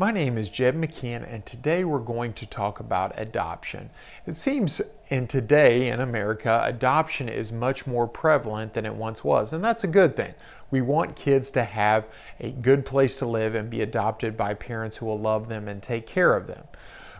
My name is Jeb McKeon, and today we're going to talk about adoption. It seems in today in America, adoption is much more prevalent than it once was, and that's a good thing. We want kids to have a good place to live and be adopted by parents who will love them and take care of them.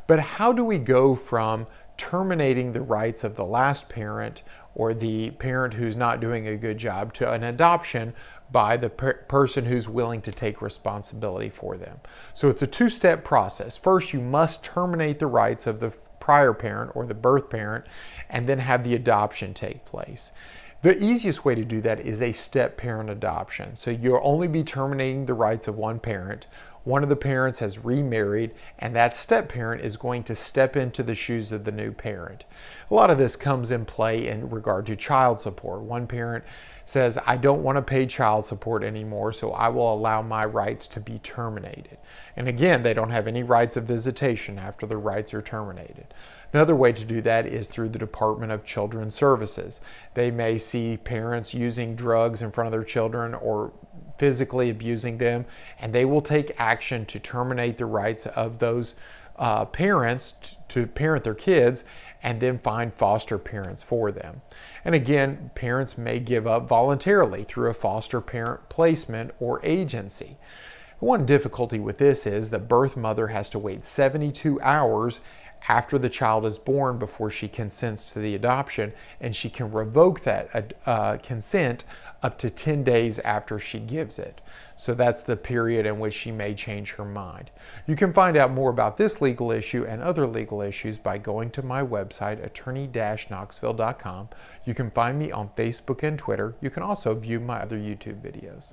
But how do we go from terminating the rights of the last parent or the parent who's not doing a good job to an adoption by the per person who's willing to take responsibility for them. So it's a two-step process. First, you must terminate the rights of the prior parent or the birth parent and then have the adoption take place. The easiest way to do that is a step parent adoption. So you'll only be terminating the rights of one parent. One of the parents has remarried, and that step parent is going to step into the shoes of the new parent. A lot of this comes in play in regard to child support. One parent says, I don't want to pay child support anymore, so I will allow my rights to be terminated. And again, they don't have any rights of visitation after the rights are terminated. Another way to do that is through the Department of Children's Services. They may see parents using drugs in front of their children or physically abusing them, and they will take action to terminate the rights of those uh, parents to parent their kids and then find foster parents for them. And again, parents may give up voluntarily through a foster parent placement or agency. One difficulty with this is the birth mother has to wait 72 hours after the child is born before she consents to the adoption, and she can revoke that uh, consent up to 10 days after she gives it. So that's the period in which she may change her mind. You can find out more about this legal issue and other legal issues by going to my website, attorney-knoxville.com. You can find me on Facebook and Twitter. You can also view my other YouTube videos.